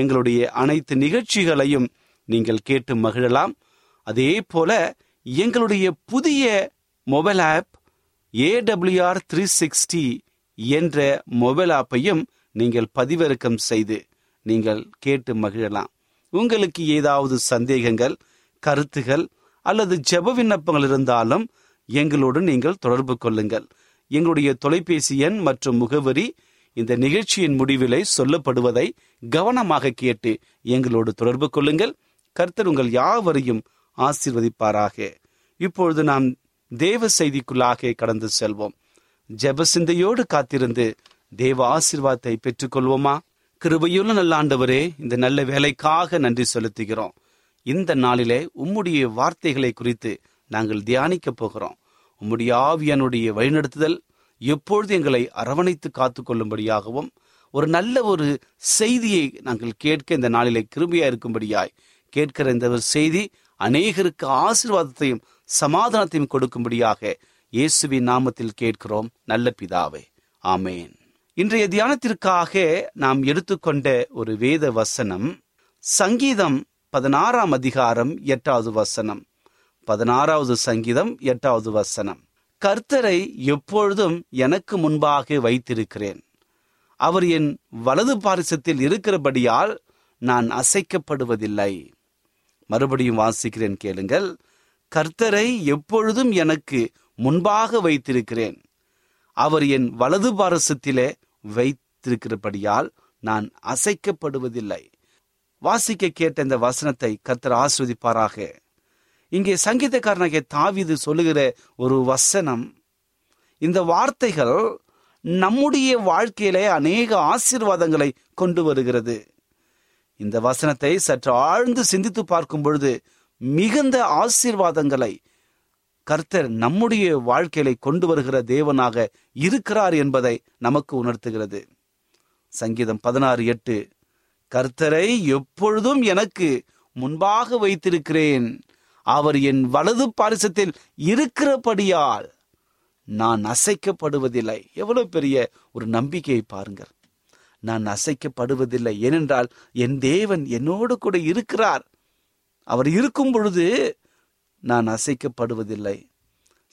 எங்களுடைய அனைத்து நிகழ்ச்சிகளையும் நீங்கள் கேட்டு மகிழலாம். அதே போல எங்களுடைய புதிய mobile app AWR three sixty என்ற மொபைல் ஆப்பையும் நீங்கள் பதிவிறக்கம் செய்து நீங்கள் கேட்டு மகிழலாம். உங்களுக்கு ஏதாவது சந்தேகங்கள் கருத்துகள் அல்லது ஜெப விண்ணப்பங்கள் இருந்தாலும் எங்களோடு நீங்கள் தொடர்பு கொள்ளுங்கள். எங்களுடைய தொலைபேசி எண் மற்றும் முகவரி இந்த நிகழ்ச்சியின் முடிவிலே சொல்லப்படுவதை கவனமாக கேட்டு எங்களோடு தொடர்பு கொள்ளுங்கள். கர்த்தர் உங்கள் யாவரையும் ஆசிர்வதிப்பாராக. இப்பொழுது நாம் தேவ செய்திக்குள்ளாக கடந்து செல்வோம். ஜெப சிந்தையோடு காத்திருந்து தேவ ஆசிர்வாதத்தை பெற்றுக்கொள்வோமா? கிருபையுள்ள நல்ல ஆண்டவரே இந்த நல்ல வேலைக்காக நன்றி செலுத்துகிறோம். இந்த நாளிலே உம்முடைய வார்த்தைகளை குறித்து நாங்கள் தியானிக்க போகிறோம். உம்முடைய ஆவியானுடைய வழிநடத்துதல் எப்பொழுது எங்களை அரவணைத்து காத்து கொள்ளும்படியாகவும் ஒரு நல்ல ஒரு செய்தியை நாங்கள் கேட்க இந்த நாளிலே கிருமியா இருக்கும்படியாய் கேட்கிற இந்த ஒரு செய்தி அநேகருக்கு ஆசீர்வாதத்தையும் சமாதானத்தையும் கொடுக்கும்படியாக இயேசுவின் நாமத்தில் கேட்கிறோம். நல்ல பிதாவே. ஆமேன். இன்றைய தியானத்திற்காக நாம் எடுத்துக்கொண்ட ஒரு வேத வசனம் சங்கீதம் பதினாறாம் அதிகாரம் எட்டாவது வசனம். பதினாறாவது சங்கீதம் எட்டாவது வசனம். கர்த்தரை எப்பொழுதும் எனக்கு முன்பாக வைத்திருக்கிறேன். அவர் என் வலது பாரிசத்தில் இருக்கிறபடியால் நான் அசைக்கப்படுவதில்லை. மறுபடியும் வாசிக்கிறேன் கேளுங்கள். கர்த்தரை எப்பொழுதும் எனக்கு முன்பாக வைத்திருக்கிறேன். அவர் என் வலது பாரசத்திலே வைத்திருக்கிறபடியால் நான் அசைக்கப்படுவதில்லை. வாசிக்க கேட்ட இந்த வசனத்தை கர்த்தர் ஆஸ்வதிப்பாராக. இங்கே சங்கீதக்காரனாகிய தாவிது சொல்லுகிற ஒரு வசனம். இந்த வார்த்தைகள் நம்முடைய வாழ்க்கையிலே அநேக ஆசீர்வாதங்களை கொண்டு வருகிறது. இந்த வசனத்தை சற்று ஆழ்ந்து சிந்தித்து பார்க்கும் பொழுது மிகுந்த ஆசீர்வாதங்களை கர்த்தர் நம்முடைய வாழ்க்கையில கொண்டு வருகிற தேவனாக இருக்கிறார் என்பதை நமக்கு உணர்த்துகிறது. சங்கீதம் பதினாறு எட்டு கர்த்தரை எப்பொழுதும் எனக்கு முன்பாக வைத்திருக்கிறேன். அவர் என் வலது பாரிசத்தில் இருக்கிறபடியால் நான் அசைக்கப்படுவதில்லை. எவ்வளவு பெரிய ஒரு நம்பிக்கையை பாருங்கள். நான் அசைக்கப்படுவதில்லை. ஏனென்றால் என் தேவன் என்னோடு கூட இருக்கிறார். அவர் இருக்கும் பொழுது நான் அசைக்கப்படுவதில்லை.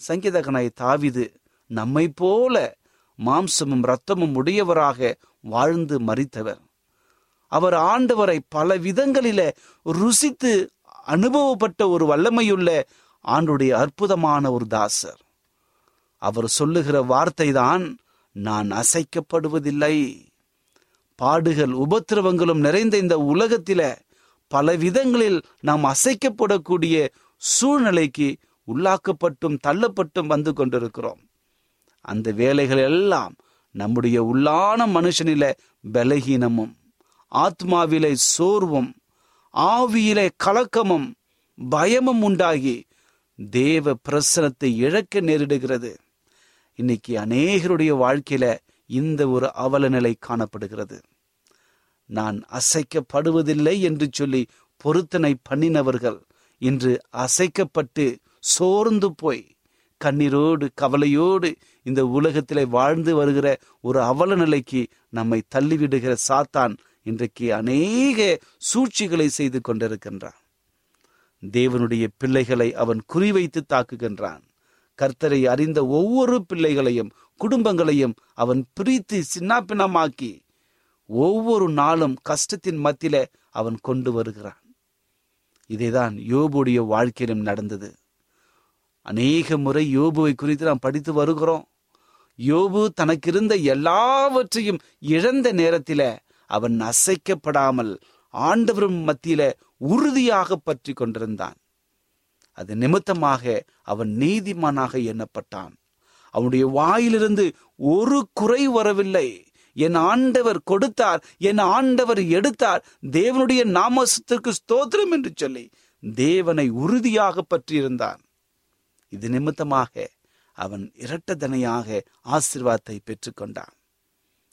சங்கீதகனாய் தாவிது நம்மை போல மாம்சமும் இரத்தமும் உடையவராக வாழ்ந்து மறித்தவர். அவர் ஆண்டவரை பல விதங்களில ருசித்து அனுபவப்பட்ட ஒரு வல்லமையுள்ள ஆண்டுடைய அற்புதமான ஒரு தாசர். அவர் சொல்லுகிற வார்த்தை தான் நான் அசைக்கப்படுவதில்லை. பாடுகள் உபத்திரவங்களும் நிறைந்த இந்த உலகத்தில பல விதங்களில் நாம் அசைக்கப்படக்கூடிய சூழ்நிலைக்கு உள்ளாக்கப்பட்டும் தள்ளப்பட்டும் வந்து கொண்டிருக்கிறோம். அந்த வேலைகள் எல்லாம் நம்முடைய உள்ளான மனுஷனில பலகீனமும் ஆத்மாவிலே சோர்வும் ஆவியிலே கலக்கமும் பயமும் உண்டாகி தேவ பிரசனத்தை இழக்க நேரிடுகிறது. இன்னைக்கு அநேகருடைய வாழ்க்கையில இந்த ஒரு அவல நிலை காணப்படுகிறது. நான் அசைக்கப்படுவதில்லை என்று சொல்லி பொருத்தனை பண்ணினவர்கள் இன்று அசைக்கப்பட்டு சோர்ந்து போய் கண்ணீரோடு கவலையோடு இந்த உலகத்திலே வாழ்ந்து வருகிற ஒரு அவல நிலைக்கு நம்மை தள்ளிவிடுகிற சாத்தான் இன்றைக்கு அநேக சூழ்ச்சிகளை செய்து கொண்டிருக்கின்றான். தேவனுடைய பிள்ளைகளை அவன் குறிவைத்து தாக்குகின்றான். கர்த்தரை அறிந்த ஒவ்வொரு பிள்ளைகளையும் குடும்பங்களையும் அவன் பிரித்து சின்னாப்பினமாக்கி ஒவ்வொரு நாளும் கஷ்டத்தின் மத்தியில அவன் கொண்டு வருகிறான். இதேதான் யோபுடைய வாழ்க்கையிலும் நடந்தது. அநேக முறை யோபுவை குறித்து நாம் படித்து வருகிறோம். யோபு தனக்கிருந்த எல்லாவற்றையும் இழந்த நேரத்தில் அவன் அசைக்கப்படாமல் ஆண்டவரும் மத்தியில உறுதியாக பற்றி கொண்டிருந்தான். அது நிமித்தமாக அவன் நீதிமானாக எண்ணப்பட்டான். அவனுடைய வாயிலிருந்து ஒரு குறை வரவில்லை. என் ஆண்டவர் கொடுத்தார் என் ஆண்டவர் எடுத்தார். தேவனுடைய நாமசத்திற்கு ஸ்தோத்திரம் என்று சொல்லி தேவனை உறுதியாக பற்றியிருந்தான். இது நிமித்தமாக அவன் இரட்டதனையாக ஆசிர்வாதத்தை பெற்றுக்கொண்டான்.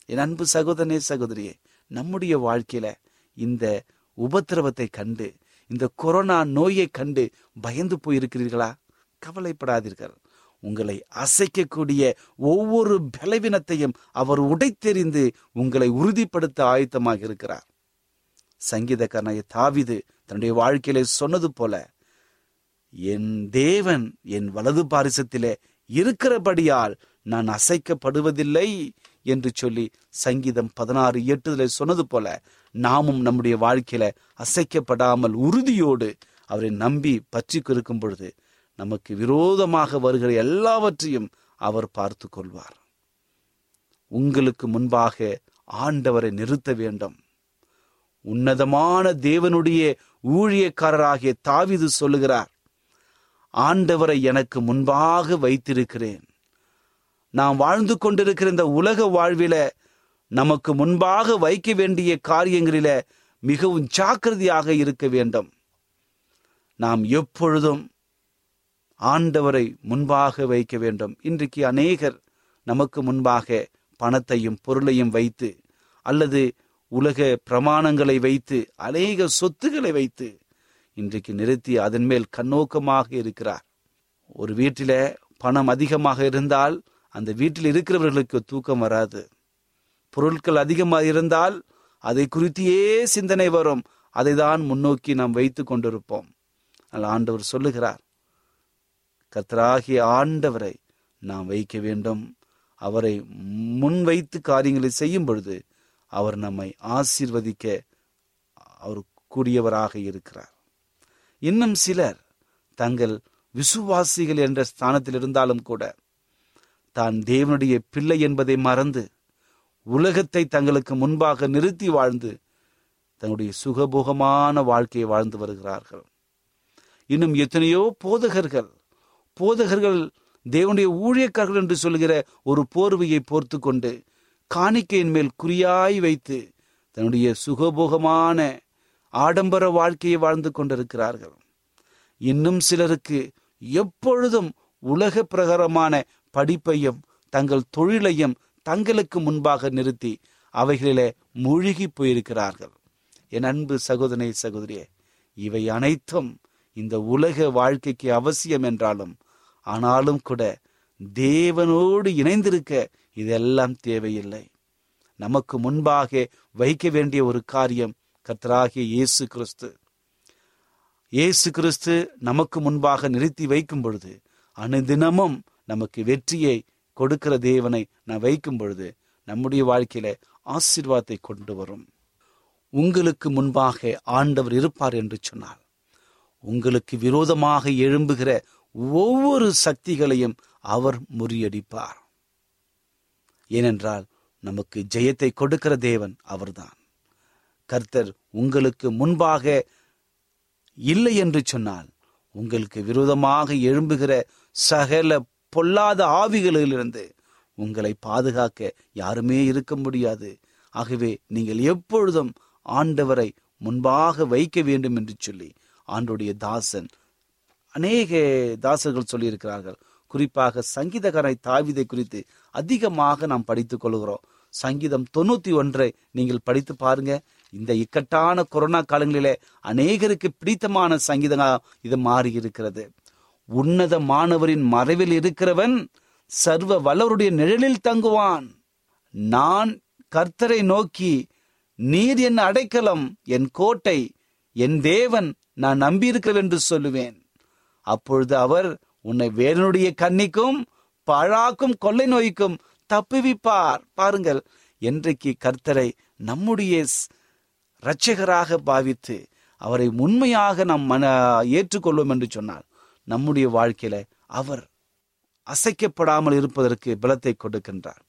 என் அன்பு சகோதரனே சகோதரியே நம்முடைய வாழ்க்கையில இந்த உபத்திரவத்தை கண்டு இந்த கொரோனா நோயை கண்டு பயந்து போயிருக்கிறீர்களா? கவலைப்படாதீர்கள். உங்களை அசைக்கக்கூடிய ஒவ்வொரு பலவீனத்தையும் அவர் உடைத்தெறிந்து உங்களை உறுதிப்படுத்த ஆயத்தமாக இருக்கிறார். சங்கீதக்காரனாய தாவிது தன்னுடைய வாழ்க்கையிலே சொன்னது போல என் தேவன் என் வலது பாரிசத்திலே இருக்கிறபடியால் நான் அசைக்கப்படுவதில்லை. என்று சொல்லி சங்கீதம் பதினாறு எட்டுதலை சொன்னது போல நாமும் நம்முடைய வாழ்க்கையில அசைக்கப்படாமல் உறுதியோடு அவரை நம்பி பற்றி இருக்கும் பொழுது நமக்கு விரோதமாக வருகிற எல்லாவற்றையும் அவர் பார்த்து கொள்வார். உங்களுக்கு முன்பாக ஆண்டவரை நிறுத்த வேண்டும். உன்னதமான தேவனுடைய ஊழியக்காரராகிய தாவிது சொல்லுகிறார் ஆண்டவரை எனக்கு முன்பாக வைத்திருக்கிறேன். நாம் வாழ்ந்து கொண்டிருக்கிற இந்த உலக வாழ்வில நமக்கு முன்பாக வைக்க வேண்டிய காரியங்களில மிகவும் ஜாக்கிரதையாக இருக்க வேண்டும். நாம் எப்பொழுதும் ஆண்டவரை முன்பாக வைக்க வேண்டும். இன்றைக்கு அநேகர் நமக்கு முன்பாக பணத்தையும் பொருளையும் வைத்து அல்லது உலக பிரமாணங்களை வைத்து அநேக சொத்துக்களை வைத்து இன்றைக்கு நிறுத்தி அதன் மேல் கண்ணோக்கமாக இருக்கிறார். ஒரு வீட்டில பணம் அதிகமாக இருந்தால் அந்த வீட்டில் இருக்கிறவர்களுக்கு தூக்கம் வராது. பொருட்கள் அதிகமாக இருந்தால் அதை குறித்தியே சிந்தனை வரும். அதை தான் முன்னோக்கி நாம் வைத்து கொண்டிருப்போம். ஆனால் ஆண்டவர் சொல்லுகிறார் கர்த்தராகிய ஆண்டவரை நாம் வைக்க வேண்டும். அவரை முன் வைத்து காரியங்களை செய்யும் பொழுது அவர் நம்மை ஆசீர்வதிக்க அவர் கூடியவராக இருக்கிறார். இன்னும் சிலர் தங்கள் விசுவாசிகள் என்ற ஸ்தானத்தில் இருந்தாலும் கூட தான் தேவனுடைய பிள்ளை என்பதை மறந்து உலகத்தை தங்களுக்கு முன்பாக நிறுத்தி வாழ்ந்து தங்களுடைய சுகபோகமான வாழ்க்கையை வாழ்ந்து வருகிறார்கள். இன்னும் எத்தனையோ போதகர்கள் போதகர்கள் தேவனுடைய ஊழியக்காரர்கள் என்று சொல்கிற ஒரு போர்வையை போர்த்து கொண்டு காணிக்கையின் மேல் குறியாய் வைத்து தன்னுடைய சுகபோகமான ஆடம்பர வாழ்க்கையை வாழ்ந்து கொண்டிருக்கிறார்கள். இன்னும் சிலருக்கு எப்பொழுதும் உலக பிரகாரமான படிப்பையும் தங்கள் தொழிலையும் தங்களுக்கு முன்பாக நிறுத்தி அவைகளிலே மூழ்கி போயிருக்கிறார்கள். என் அன்பு சகோதரனை சகோதரியே இவை அனைத்தும் இந்த உலக வாழ்க்கைக்கு அவசியம் என்றாலும் ஆனாலும் கூட தேவனோடு இணைந்திருக்க இதெல்லாம் தேவையில்லை. நமக்கு முன்பாக வைக்க வேண்டிய ஒரு காரியம் கர்த்தராகிய இயேசு கிறிஸ்து. இயேசு கிறிஸ்து நமக்கு முன்பாக நிறுத்தி வைக்கும் பொழுது அனுதினமும் நமக்கு வெற்றியை கொடுக்கிற தேவனை நான் வைக்கும் பொழுது நம்முடைய வாழ்க்கையில ஆசீர்வாதத்தை கொண்டு வரும். உங்களுக்கு முன்பாக ஆண்டவர் இருப்பார் என்று சொன்னார் உங்களுக்கு விரோதமாக எழும்புகிற ஒவ்வொரு சக்திகளையும் அவர் முறியடிப்பார். ஏனென்றால் நமக்கு ஜெயத்தை கொடுக்கிற தேவன் அவர்தான். கர்த்தர் உங்களுக்கு முன்பாக இல்லை என்று சொன்னால் உங்களுக்கு விரோதமாக எழும்புகிற சகல பொல்லாத ஆவிகளிலிருந்து உங்களை பாதுகாக்க யாருமே இருக்க முடியாது. ஆகவே நீங்கள் எப்பொழுதும் ஆண்டவரை முன்பாக வைக்க வேண்டும் என்று சொல்லி ஆண்டுடைய தாசன் அநேக தாசர்கள் சொல்லியிருக்கிறார்கள். குறிப்பாக சங்கீதகரை தாவிதை குறித்து அதிகமாக நாம் படித்துக் கொள்கிறோம். சங்கீதம் தொண்ணூத்தி ஒன்றை நீங்கள் படித்து பாருங்க. இந்த இக்கட்டான கொரோனா காலங்களிலே அநேகருக்கு பிடித்தமான சங்கீதமாக இது மாறி இருக்கிறது உன்னத மாணவரின் மறைவில் இருக்கிறவன் சர்வ வல்லவருடைய நிழலில் தங்குவான். நான் கர்த்தரை நோக்கி நீர் என் அடைக்கலம்? என் கோட்டை என் தேவன் நான் நம்பியிருக்கிறேன் என்று சொல்லுவேன். அப்பொழுது அவர் உன்னை வேலனுடைய கன்னிக்கும் பழாக்கும் கொள்ளை நோய்க்கும் தப்புவிப்பார். பாருங்கள் என்றைக்கு கர்த்தரை நம்முடைய ஸ்- இரட்சகராக பாவித்து அவரை உண்மையாக நாம் மன ஏற்றுக்கொள்வோம் என்று சொன்னார் நம்முடைய வாழ்க்கையில அவர் அசைக்கப்படாமல் இருப்பதற்கு பலத்தை கொடுக்கின்றார்.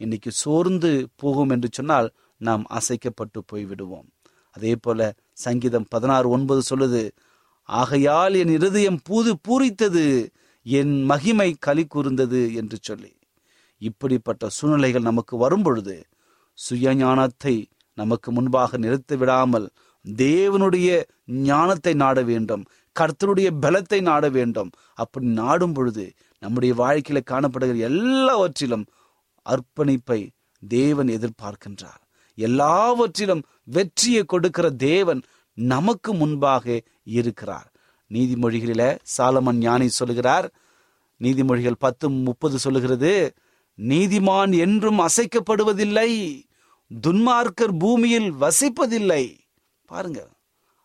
இன்னைக்கு சோர்ந்து போகும் என்று சொன்னால் நாம் அசைக்கப்பட்டு போய்விடுவோம். அதே போல சங்கீதம் பதினாறு ஒன்பது சொல்லுது ஆகையால் என் இருதயம் பூது பூரித்தது என் மகிமை கலி கூர்ந்தது என்று சொல்லி. இப்படிப்பட்ட சூழ்நிலைகள் நமக்கு வரும் பொழுது சுயஞானத்தை நமக்கு முன்பாக நிறுத்தி விடாமல் தேவனுடைய ஞானத்தை நாட வேண்டும். கர்த்தருடைய பலத்தை நாட வேண்டும். அப்படி நாடும் பொழுது நம்முடைய வாழ்க்கையில காணப்படுகிற எல்லாவற்றிலும் அர்ப்பணிப்பை தேவன் எதிர்பார்க்கின்றார். எல்லாவற்றிலும் வெற்றியை கொடுக்கிற தேவன் நமக்கு முன்பாக இருக்கிறார். நீதிமொழிகளில சாலமன் ஞானி சொல்லுகிறார். நீதிமொழிகள் பத்து முப்பது சொல்லுகிறது நீதிமான் என்றும் அசைக்கப்படுவதில்லை துன்மார்க்கர் பூமியில் வசிப்பதில்லை. பாருங்க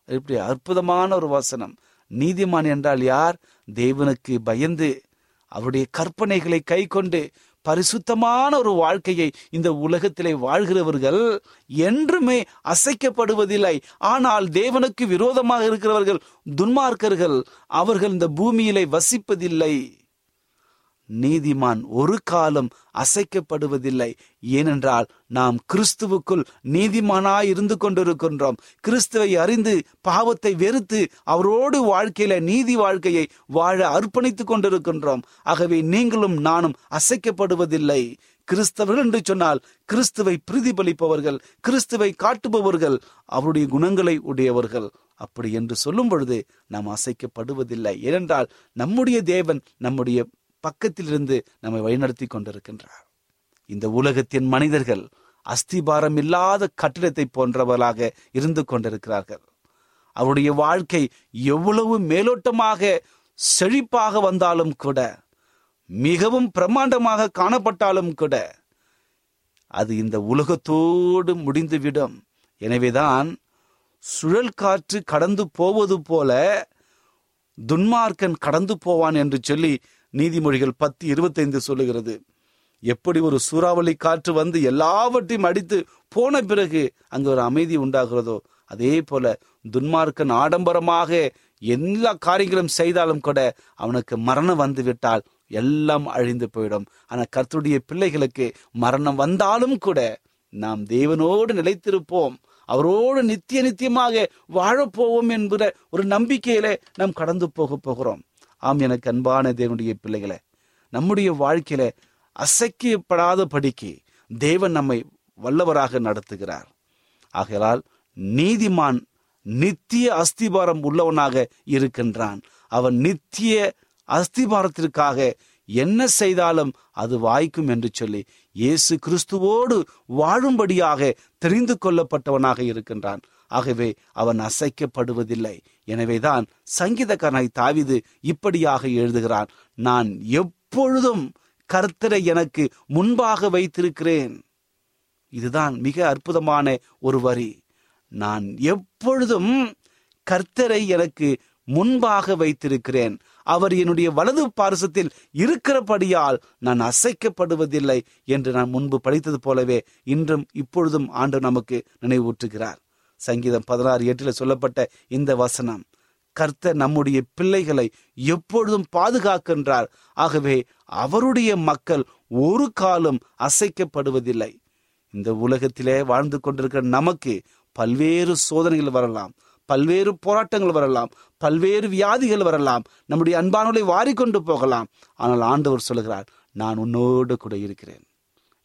எப்படி அற்புதமான ஒரு வசனம். நீதிமான் என்றால் யார்? தேவனுக்கு பயந்து அவருடைய கற்பனைகளை கை கொண்டு பரிசுத்தமான ஒரு வாழ்க்கையை இந்த உலகத்திலே வாழ்கிறவர்கள் என்றுமே அசைக்கப்படுவதில்லை. ஆனால் தேவனுக்கு விரோதமாக இருக்கிறவர்கள் துன்மார்க்கர்கள் அவர்கள் இந்த பூமியிலே வசிப்பதில்லை. நீதிமான் ஒரு காலம் அசைக்கப்படுவதில்லை. ஏனென்றால் நாம் கிறிஸ்துவுக்குள் நீதிமானாய் இருந்து கொண்டிருக்கின்றோம். கிறிஸ்துவை அறிந்து பாவத்தை வெறுத்து அவரோடு வாழ்க்கையில நீதி வாழ்க்கையை வாழ அர்ப்பணித்துக் கொண்டிருக்கின்றோம். ஆகவே நீங்களும் நானும் அசைக்கப்படுவதில்லை. கிறிஸ்தவர்கள் என்று சொன்னால் கிறிஸ்துவை பிரதிபலிப்பவர்கள் கிறிஸ்துவை காட்டுபவர்கள் அவருடைய குணங்களை உடையவர்கள். அப்படி என்று சொல்லும் பொழுது நாம் அசைக்கப்படுவதில்லை. ஏனென்றால் நம்முடைய தேவன் நம்முடைய பக்கத்திலிருந்து நம்மை வழிநடத்தி கொண்டிருக்கின்றார். இந்த உலகத்தின் மனிதர்கள் அஸ்திபாரம் இல்லாத கட்டிடத்தை போன்றவர்களாக இருந்து கொண்டிருக்கிறார்கள். அவருடைய வாழ்க்கை எவ்வளவு மேலோட்டமாக செழிப்பாக வந்தாலும் கூட மிகவும் பிரம்மாண்டமாக காணப்பட்டாலும் கூட அது இந்த உலகத்தோடு முடிந்துவிடும். எனவேதான் சுழல் காற்று கடந்து போவது போல துன்மார்க்கன் கடந்து போவான் என்று சொல்லி நீதிமொழிகள் பத்து இருபத்தைந்து சொல்லுகிறது. எப்படி ஒரு சூறாவளி காற்று வந்து எல்லாவற்றையும் அடித்து போன பிறகு அங்கு ஒரு அமைதி உண்டாகிறதோ அதே போல துன்மார்க்கன் ஆடம்பரமாக எல்லா காரியங்களும் செய்தாலும் கூட அவனுக்கு மரணம் வந்து விட்டால் எல்லாம் அழிந்து போயிடும். ஆனால் கர்த்தருடைய பிள்ளைகளுக்கு மரணம் வந்தாலும் கூட நாம் தேவனோடு நிலைத்திருப்போம். அவரோடு நித்திய நித்தியமாக வாழப்போவோம் என்கிற ஒரு நம்பிக்கையிலே நாம் கடந்து போக போகிறோம். ஆம் எனக்கு அன்பான தேவனுடைய பிள்ளைகளை நம்முடைய வாழ்க்கையில அசைக்கப்படாத படிக்கு தேவன் நம்மை வல்லவராக நடத்துகிறார். ஆகையால் நீதிமான் நித்திய அஸ்திபாரம் உள்ளவனாக இருக்கின்றான். அவன் நித்திய அஸ்திபாரத்திற்காக என்ன செய்தாலும் அது வாய்க்கும் என்று சொல்லி இயேசு கிறிஸ்துவோடு வாழும்படியாக தெரிந்து கொள்ளப்பட்டவனாக இருக்கின்றான். ஆகவே அவன் அசைக்கப்படுவதில்லை. எனவேதான் சங்கீதக்காரனாய் தாவிது இப்படியாக எழுதுகிறான் நான் எப்பொழுதும் கர்த்தரை எனக்கு முன்பாக வைத்திருக்கிறேன். இதுதான் மிக அற்புதமான ஒரு வரி. நான் எப்பொழுதும் கர்த்தரை எனக்கு முன்பாக வைத்திருக்கிறேன். அவர் என்னுடைய வலது பாரசத்தில் இருக்கிறபடியால் நான் அசைக்கப்படுவதில்லை என்று நான் முன்பு படித்தது போலவே இன்றும் இப்பொழுதும் ஆண்டு நமக்கு நினைவூற்றுகிறார் சங்கீதம் பதினாறு எட்டில் சொல்லப்பட்ட இந்த வசனம் கர்த்தர் நம்முடைய பிள்ளைகளை எப்பொழுதும் பாதுகாக்கின்றார். ஆகவே அவருடைய மக்கள் ஒரு காலம் அசைக்கப்படுவதில்லை. இந்த உலகத்திலே வாழ்ந்து கொண்டிருக்கிற நமக்கு பல்வேறு சோதனைகள் வரலாம் பல்வேறு போராட்டங்கள் வரலாம் பல்வேறு வியாதிகள் வரலாம் நம்முடைய அன்பானவர்களை வாரிக்கொண்டு போகலாம். ஆனால் ஆண்டவர் சொல்கிறார் நான் உன்னோடு கூட இருக்கிறேன்.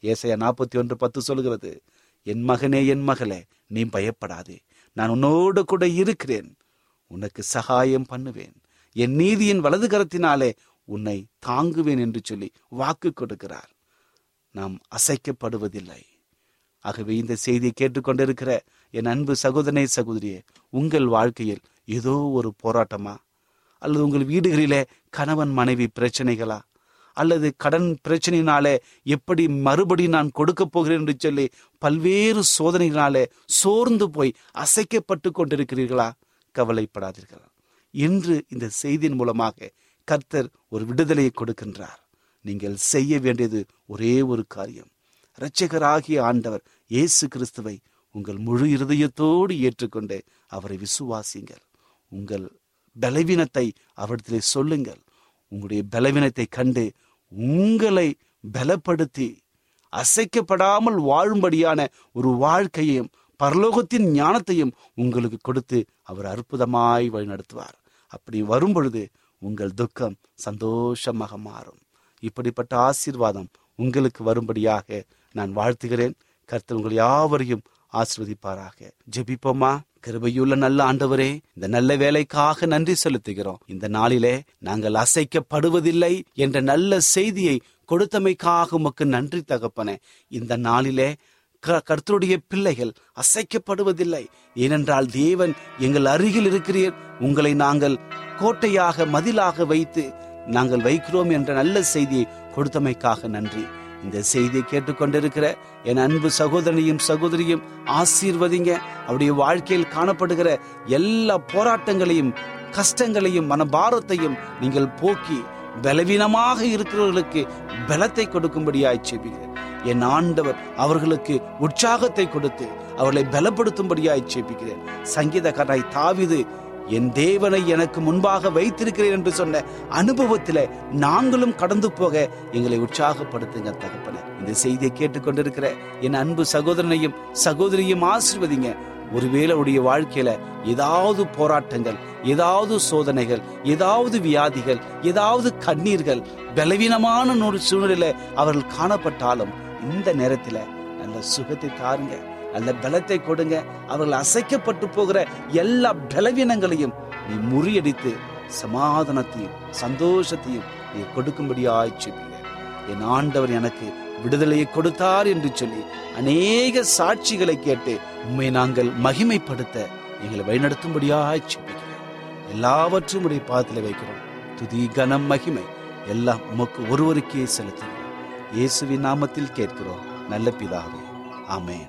ஏசையா நாற்பத்தி ஒன்று பத்து சொல்கிறது என் மகனே என் மகளே நீ பயப்படாதே. நான் உன்னோடு கூட இருக்கிறேன். உனக்கு சகாயம் பண்ணுவேன். என் நீதியின் வலது கரத்தினாலே உன்னை தாங்குவேன் என்று சொல்லி வாக்கு கொடுக்கிறார். நாம் அசைக்கப்படுவதில்லை. ஆகவே இந்த செய்தியை கேட்டுக்கொண்டிருக்கிற என் அன்பு சகோதரனை சகோதரியே உங்கள் வாழ்க்கையில் ஏதோ ஒரு போராட்டமா? அல்லது உங்கள் வீடுகளிலே கணவன் மனைவி பிரச்சனைகளா? அல்லது கடன் பிரச்சனையினாலே எப்படி மறுபடி நான் கொடுக்க போகிறேன் என்று சொல்லி பல்வேறு சோதனைகளாலே சோர்ந்து போய் அசைக்கப்பட்டு கொண்டிருக்கிறீர்களா? கவலைப்படாதீர்கள். என்று இந்த செய்தியின் மூலமாக கர்த்தர் ஒரு விடுதலையை கொடுக்கின்றார். நீங்கள் செய்ய வேண்டியது ஒரே ஒரு காரியம். இரட்சகராகிய ஆண்டவர் இயேசு கிறிஸ்துவை உங்கள் முழு இருதயத்தோடு ஏற்றுக்கொண்டு அவரை விசுவாசிங்கள் உங்கள் பலவீனத்தை அவரிடத்திலே சொல்லுங்கள். உங்களுடைய பலவீனத்தை கண்டு உங்களை பலப்படுத்தி அசைக்கப்படாமல் வாழும்படியான ஒரு வாழ்க்கையையும் பரலோகத்தின் ஞானத்தையும் உங்களுக்கு கொடுத்து அவர் அற்புதமாய் வழிநடத்துவார். அப்படி வரும் பொழுது உங்கள் துக்கம் சந்தோஷமாக மாறும். இப்படிப்பட்ட ஆசீர்வாதம் உங்களுக்கு வரும்படியாக நான் வாழ்த்துகிறேன். கர்த்தர் உங்கள் யாவரையும் ஆசிர்வதிப்பாராக. ஜெபிப்போமா? கிருபையுள்ள நல்ல ஆண்டவரே இந்த நல்ல வேலைக்காக நன்றி செலுத்துகிறோம். இந்த நாளிலே நாங்கள் அசைக்கப்படுவதில்லை என்ற நல்ல செய்தியை கொடுத்தமைக்காக உமக்கு நன்றி தகப்பன. இந்த நாளிலே க- கர்த்தருடைய பிள்ளைகள் அசைக்கப்படுவதில்லை. ஏனென்றால் தேவன் எங்கள் அருகில் இருக்கிறீர். உங்களை நாங்கள் கோட்டையாக மதிலாக வைத்து நாங்கள் வைக்கிறோம் என்ற நல்ல செய்தியை கொடுத்தமைக்காக நன்றி. இந்த செய்தியை கேட்டுக்கொண்டிருக்கிற என் அன்பு சகோதரனையும் சகோதரியும் ஆசீர்வதிங்க. அவருடைய வாழ்க்கையில் காணப்படுகிற எல்லா போராட்டங்களையும் கஷ்டங்களையும் மனபாரத்தையும் நீங்கள் போக்கி பலவீனமாக இருக்கிறவர்களுக்கு பலத்தை கொடுக்கும்படியாய் செபிக்கிறேன் என் ஆண்டவர் அவர்களுக்கு உற்சாகத்தை கொடுத்து அவர்களை பலப்படுத்தும்படியாய் செய்பிக்கிறேன் சங்கீதக்காரனாய் தாவிது என் தேவனை எனக்கு முன்பாக வைத்திருக்கிறேன் என்று சொன்ன அனுபவத்தில நாங்களும் கடந்து போக எங்களை உற்சாகப்படுத்துங்க தகப்பன. இந்த செய்தியை கேட்டுக்கொண்டிருக்கிற என் அன்பு சகோதரனையும் சகோதரியும் ஆசிர்வதிங்க. ஒருவேளை உடைய வாழ்க்கையில ஏதாவது போராட்டங்கள் ஏதாவது சோதனைகள் ஏதாவது வியாதிகள் ஏதாவது கண்ணீர்கள் பலவீனமான ஒரு சூழ்நிலையில அவர்கள் காணப்பட்டாலும் இந்த நேரத்துல நல்ல சுகத்தை தாருங்க. நல்ல பலத்தை கொடுங்க. அவர்கள் அசைக்கப்பட்டு போகிற எல்லா பலவீனங்களையும் நீ முறியடித்து சமாதானத்தையும் சந்தோஷத்தையும் நீ கொடுக்கும்படியாய் செபிக்கிறேன் என் ஆண்டவர் எனக்கு விடுதலையை கொடுத்தார் என்று சொல்லி அநேக சாட்சிகளை கேட்டு உண்மை நாங்கள் மகிமைப்படுத்த எங்களை வழிநடத்தும்படியாய் செபிக்கிறேன் எல்லாவற்றும் உடைய பாதத்தில் வைக்கிறோம். துதி கனம் மகிமை எல்லாம் உமக்கு ஒருவருக்கே செலுத்துகிறோம். இயேசுவின் நாமத்தில் கேட்கிறோம். நல்ல பிதாவே. ஆமேன்.